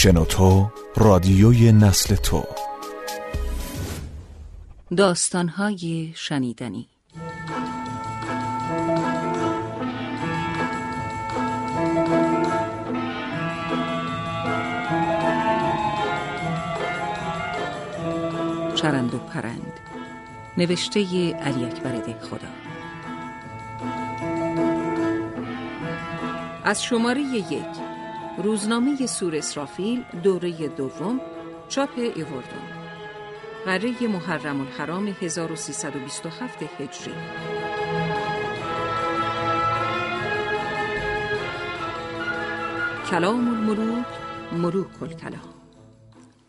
شنوتو رادیوی نسل تو. داستانهای شنیدنی. چرند و پرند. نوشته علی اکبر خدا از شماره یک روزنامه سور اسرافیل دوره دوم چاپ ایوردون. قره محرم الحرام 1327 هجری. کلام الملوک ملوک الکلام.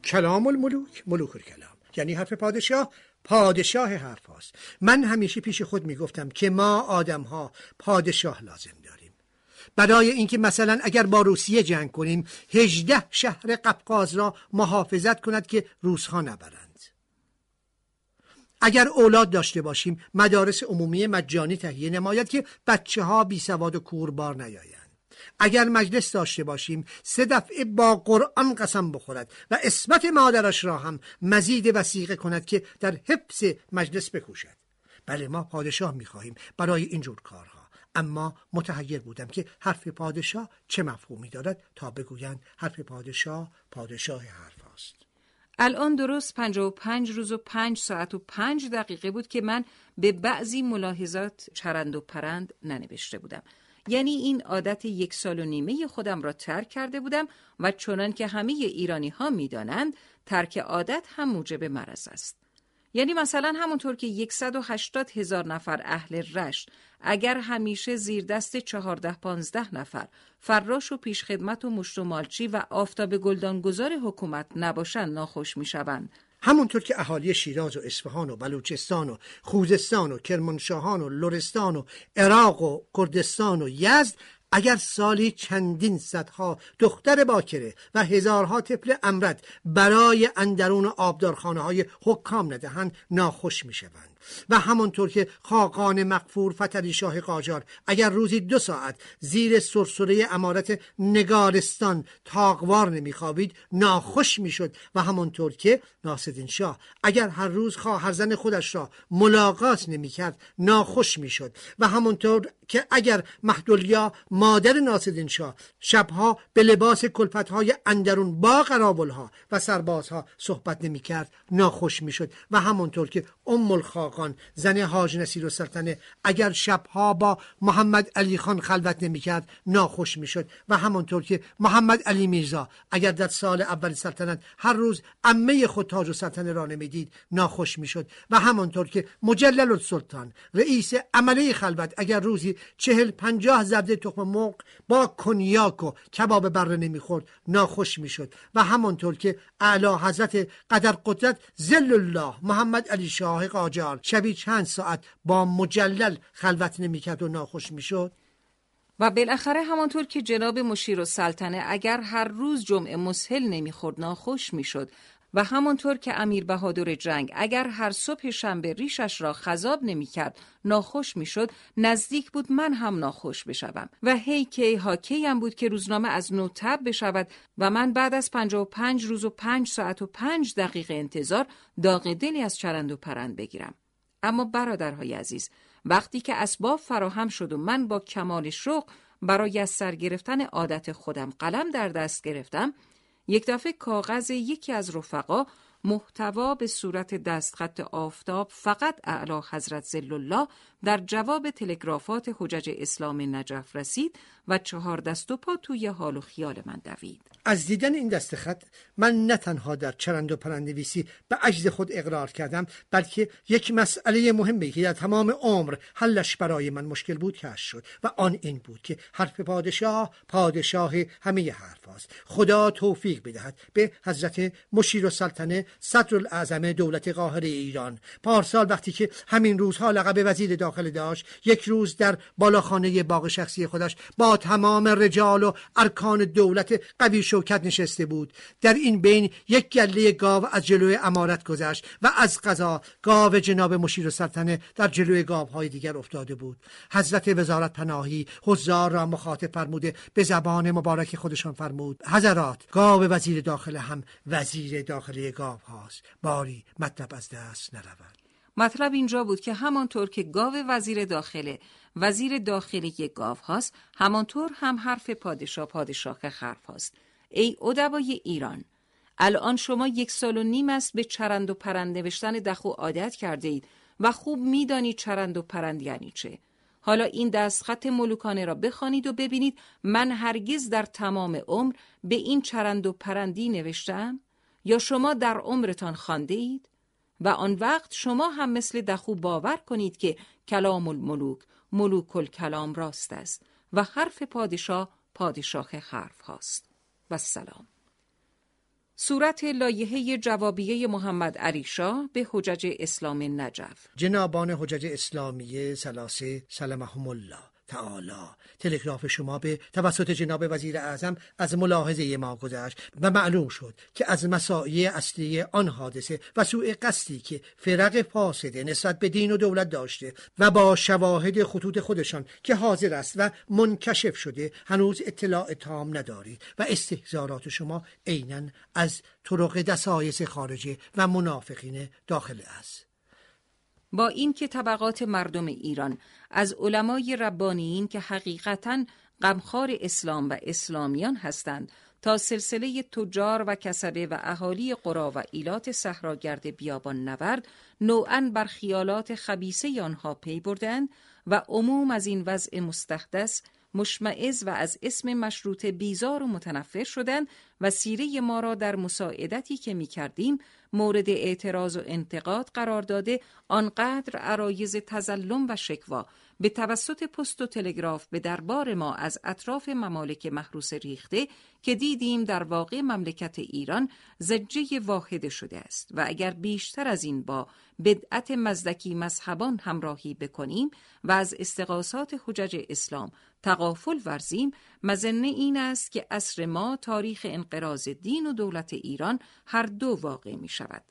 کلام الملوک ملوک الکلام. یعنی حرف پادشاه پادشاه حرف هاست. من همیشه پیش خود می‌گفتم که ما آدم ها پادشاه لازم برای اینکه مثلا اگر با روسیه جنگ کنیم هجده شهر قبقاز را محافظت کند که روسها نبرند. اگر اولاد داشته باشیم مدارس عمومی مجانی تهیه نماید که بچه ها بی سواد و کوربار نیایند. اگر مجلس داشته باشیم سه دفعه با قرآن قسم بخورد و اسمت مادرش را هم مزید وسیقه کند که در حفظ مجلس بکوشد. بله ما پادشاه می‌خواهیم برای اینجور کارها. اما متحیر بودم که حرف پادشاه چه مفهومی دارد تا بگویند حرف پادشاه پادشاه حرف است. الان درست پنج و پنج روز و پنج ساعت و پنج دقیقه بود که من به بعضی ملاحظات چرند و پرند ننوشته بودم یعنی این عادت یک سال و نیمه خودم را ترک کرده بودم و چنان که همه ایرانی ها می دانند ترک عادت هم موجب مرض است. یعنی مثلا همونطور که 180 هزار نفر اهل رشت اگر همیشه زیر دست 14 15 نفر فراش و پیشخدمت و مشت و آفتاب گلدانگذار حکومت نباشند ناخوش می‌شوند. همونطور که اهالی شیراز و اصفهان و بلوچستان و خوزستان و کرمانشاهان و لرستان و عراق و کردستان و یزد اگر سالی چندین صدها دختر باکره و هزارها طفل امرد برای اندرون آبدارخانه های حکام ندهند ناخوش می‌شوند. و همانطور که خاقان مقفور فتلی شاه قاجار اگر روزی دو ساعت زیر سرسره امارت نگارستان تاقوار نمیخوابید ناخوش می‌شد. و همانطور که ناصدین شاه اگر هر روز خواهرزن خودش را ملاقات نمی‌کرد ناخوش می‌شد. و همانطور که اگر محدولیا مادر ناصدین شاه شبها به لباس کلفتهای اندرون با قراولها و سربازها صحبت نمی‌کرد ناخوش می‌شد. و همانطور که ام الخاقان زن حاج نصیر و سلطنه اگر شبها با محمد علی خان خلوت نمی‌کرد ناخوش می‌شد. و همانطور که محمد علی میرزا اگر در سال اول سلطنت هر روز عمه خود تاج و سلطنه را نمی‌دید ناخوش می‌شد. و همانطور که مجلل السلطان رئیس عمله خلوت اگر روزی چهل پنجاه زرده تخم مرغ با کنیاک و کباب بره نمی‌خورد ناخوش می‌شد. و همانطور که اعلی حضرت قدر قدرت زل الله محمد علی شاه قاجار شبی چند ساعت با مجلل خلوت نمی‌کرد و ناخوش می‌شد؟ و بالاخره همانطور که جناب مشیر و سلطنه اگر هر روز جمعه مسهل نمی‌خورد ناخوش می‌شد. و همانطور که امیر بهادر جنگ اگر هر صبح شنبه ریشش را خذاب نمی‌کرد ناخوش می‌شد نزدیک بود من هم ناخوش بشوم. و هی کی ها کی هم بود که روزنامه از نو تب بشود و من بعد از پنجاه و پنج روز و پنج ساعت و پنج دقیقه انتظار داغ دلی از چرند و پرند بگیرم. اما برادرهای عزیز وقتی که اسباب فراهم شد و من با کمال شوق برای از سر گرفتن عادت خودم قلم در دست گرفتم یک دفعه کاغذ یکی از رفقا محتوا به صورت دستخط آفتاب فقط اعلی حضرت زل الله در جواب تلگرافات حجج اسلام نجف رسید و چهار دست و پا توی حال و خیال من دوید. از دیدن این دست خط من نه تنها در چرند و پرندویسی به عجز خود اقرار کردم بلکه یک مسئله مهمی که در تمام عمر حلش برای من مشکل بود کش شد و آن این بود که حرف پادشاه پادشاه همه حرف است خدا توفیق بدهد به حضرت مشیر و سلطنه صدر الاعظم دولت قاهر ایران. پارسال وقتی که همین روزها لقب وزیر داخل داشت یک روز در بالاخانه باغ شخصی خودش با تمام رجال و ارکان دولت قوی شوکت نشسته بود. در این بین یک گله گاو از جلوی امارت گذشت و از قضا گاو جناب مشیر و سلطنه در جلوی گاوهای دیگر افتاده بود. حضرت وزارت پناهی حضار را مخاطب فرموده به زبان مبارک خودشان فرمود. حضرات گاو وزیر داخله هم وزیر داخله گاو هاست باری مطلب از دست نرود. مطلب اینجا بود که همانطور که گاو وزیر داخله وزیر داخلی گاو هاست همانطور هم حرف پادشاه پادشاه خرف هاست. ای ادبای ایران الان شما یک سال و نیم است به چرند و پرند نوشتن دخو عادت کرده اید و خوب می‌دانید چرند و پرند یعنی چه. حالا این دستخط ملوکانه را بخوانید و ببینید من هرگز در تمام عمر به این چرند و پرندی نوشتم؟ یا شما در عمرتان خانده اید؟ و آن وقت شما هم مثل دخو باور کنید که کلام الملوک ملوک الکلام راست است و حرف پادشاه پادشاه حرف هاست. و سلام. صورت لایحه جوابیه محمد علی شاه به حجج اسلام نجف. جنابان حجج اسلامی سلاسه سلمهم الله. تعالی. تلگراف شما به توسط جناب وزیر اعظم از ملاحظه ما گذشت و معلوم شد که از مساعی اصلی آن حادثه و سوء قصدی که فرق فاسده نسبت به دین و دولت داشته و با شواهد خطوط خودشان که حاضر است و منکشف شده هنوز اطلاع تام ندارید و استهزارات شما عینا از طرق دسایس خارجه و منافقین داخل است. با اینکه طبقات مردم ایران از علمای ربانیین که حقیقتا غمخوار اسلام و اسلامیان هستند تا سلسله تجار و کسبه و اهالی قرا و ایلات صحراگرد بیابان نورد نوعا بر خیالات خبیسه آنها پی بردند و عموم از این وضع مستحدث مشمعز و از اسم مشروط بیزار و متنفر شدند و سیره ما را در مساعدتی که می کردیم مورد اعتراض و انتقاد قرار داده آنقدر عرایز تزلم و شکوا به توسط پست و تلگراف به دربار ما از اطراف ممالک محروس ریخته که دیدیم در واقع مملکت ایران زجه واحد شده است و اگر بیشتر از این با بدعت مزدکی مذهبان همراهی بکنیم و از استقاسات حجج اسلام تقافل ورزیم مزنه این است که اصر ما تاریخ انقراض دین و دولت ایران هر دو واقع می شود.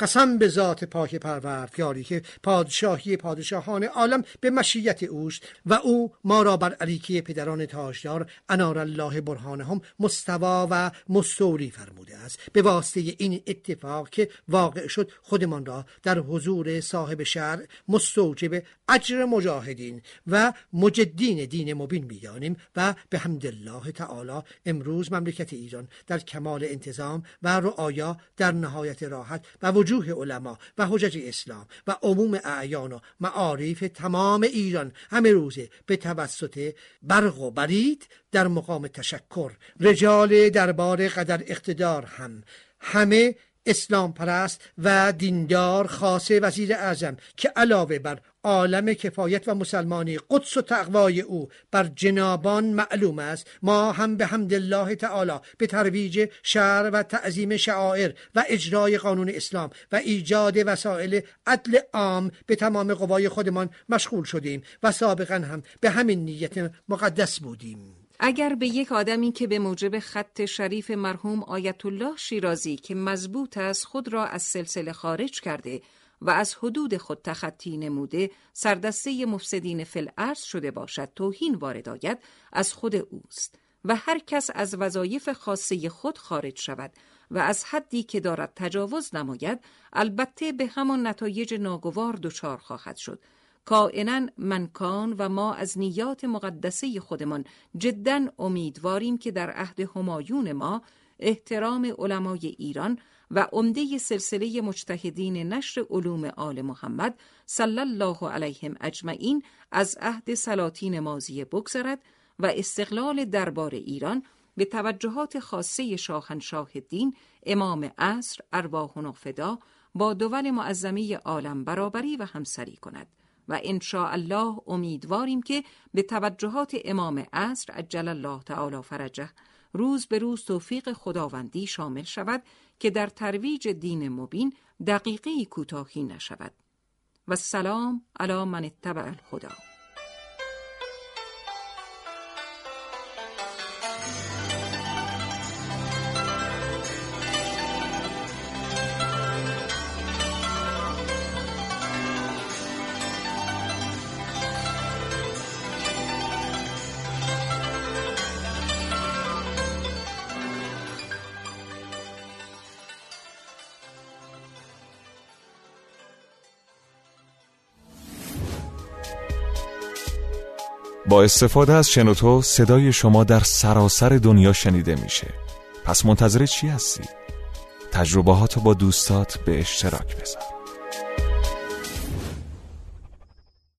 قسم به ذات پاک پروردگاری که پادشاهی پادشاهان عالم به مشیت اوست و او ما را بر علیکی پدران تاجدار انار الله برهانهم مستوا و مستوری فرموده است. به واسطه این اتفاق که واقع شد خودمان را در حضور صاحب شهر مستوجب اجر مجاهدین و مجدین دین مبین می‌دانیم و به حمد الله تعالی امروز مملکت ایران در کمال انتظام و رعایا در نهایت راحت و وجوه علما و حجج اسلام و عموم اعیان و معارف تمام ایران همه روزه به توسط برق و برید در مقام تشکر. رجال دربار قدر اقتدار هم. همه اسلام پرست و دیندار خاصه وزیر اعظم که علاوه بر عالم کفایت و مسلمانی قدس و تقوای او بر جنابان معلوم است ما هم به حمد الله تعالی به ترویج شعر و تعظیم شعائر و اجرای قانون اسلام و ایجاد وسایل عدل عام به تمام قوای خودمان مشغول شدیم و سابقا هم به همین نیت مقدس بودیم. اگر به یک آدمی که به موجب خط شریف مرحوم آیت الله شیرازی که مضبوط است خود را از سلسله خارج کرده و از حدود خود تخطی نموده سردسته مفسدین فل شده باشد توهین وارد آید از خود اوست و هر کس از وظایف خاصه خود خارج شود و از حدی که دارد تجاوز نماید البته به همان نتایج ناگوار دچار خواهد شد. کائنا منکان و ما از نیات مقدسه خودمان جدا امیدواریم که در عهد همایون ما احترام علمای ایران و عمده سلسله مجتهدین نشر علوم آل محمد صلی الله علیهم اجمعین از عهد سلاطین مازی بگذرد و استقلال دربار ایران به توجهات خاصه شاهنشاه دین امام عصر ارواح فدا با دول معظمه عالم برابری و همسری کند. و الله امیدواریم که به توجهات امام عصر عجل الله تعالی فرجه روز به روز توفیق خداوندی شامل شود که در ترویج دین مبین دقیقه کوتاهی نشود. و سلام علی من اتبع الهدی با استفاده از شنوتو صدای شما در سراسر دنیا شنیده میشه پس منتظر چی هستی؟ تجربه با دوستات به اشتراک بذار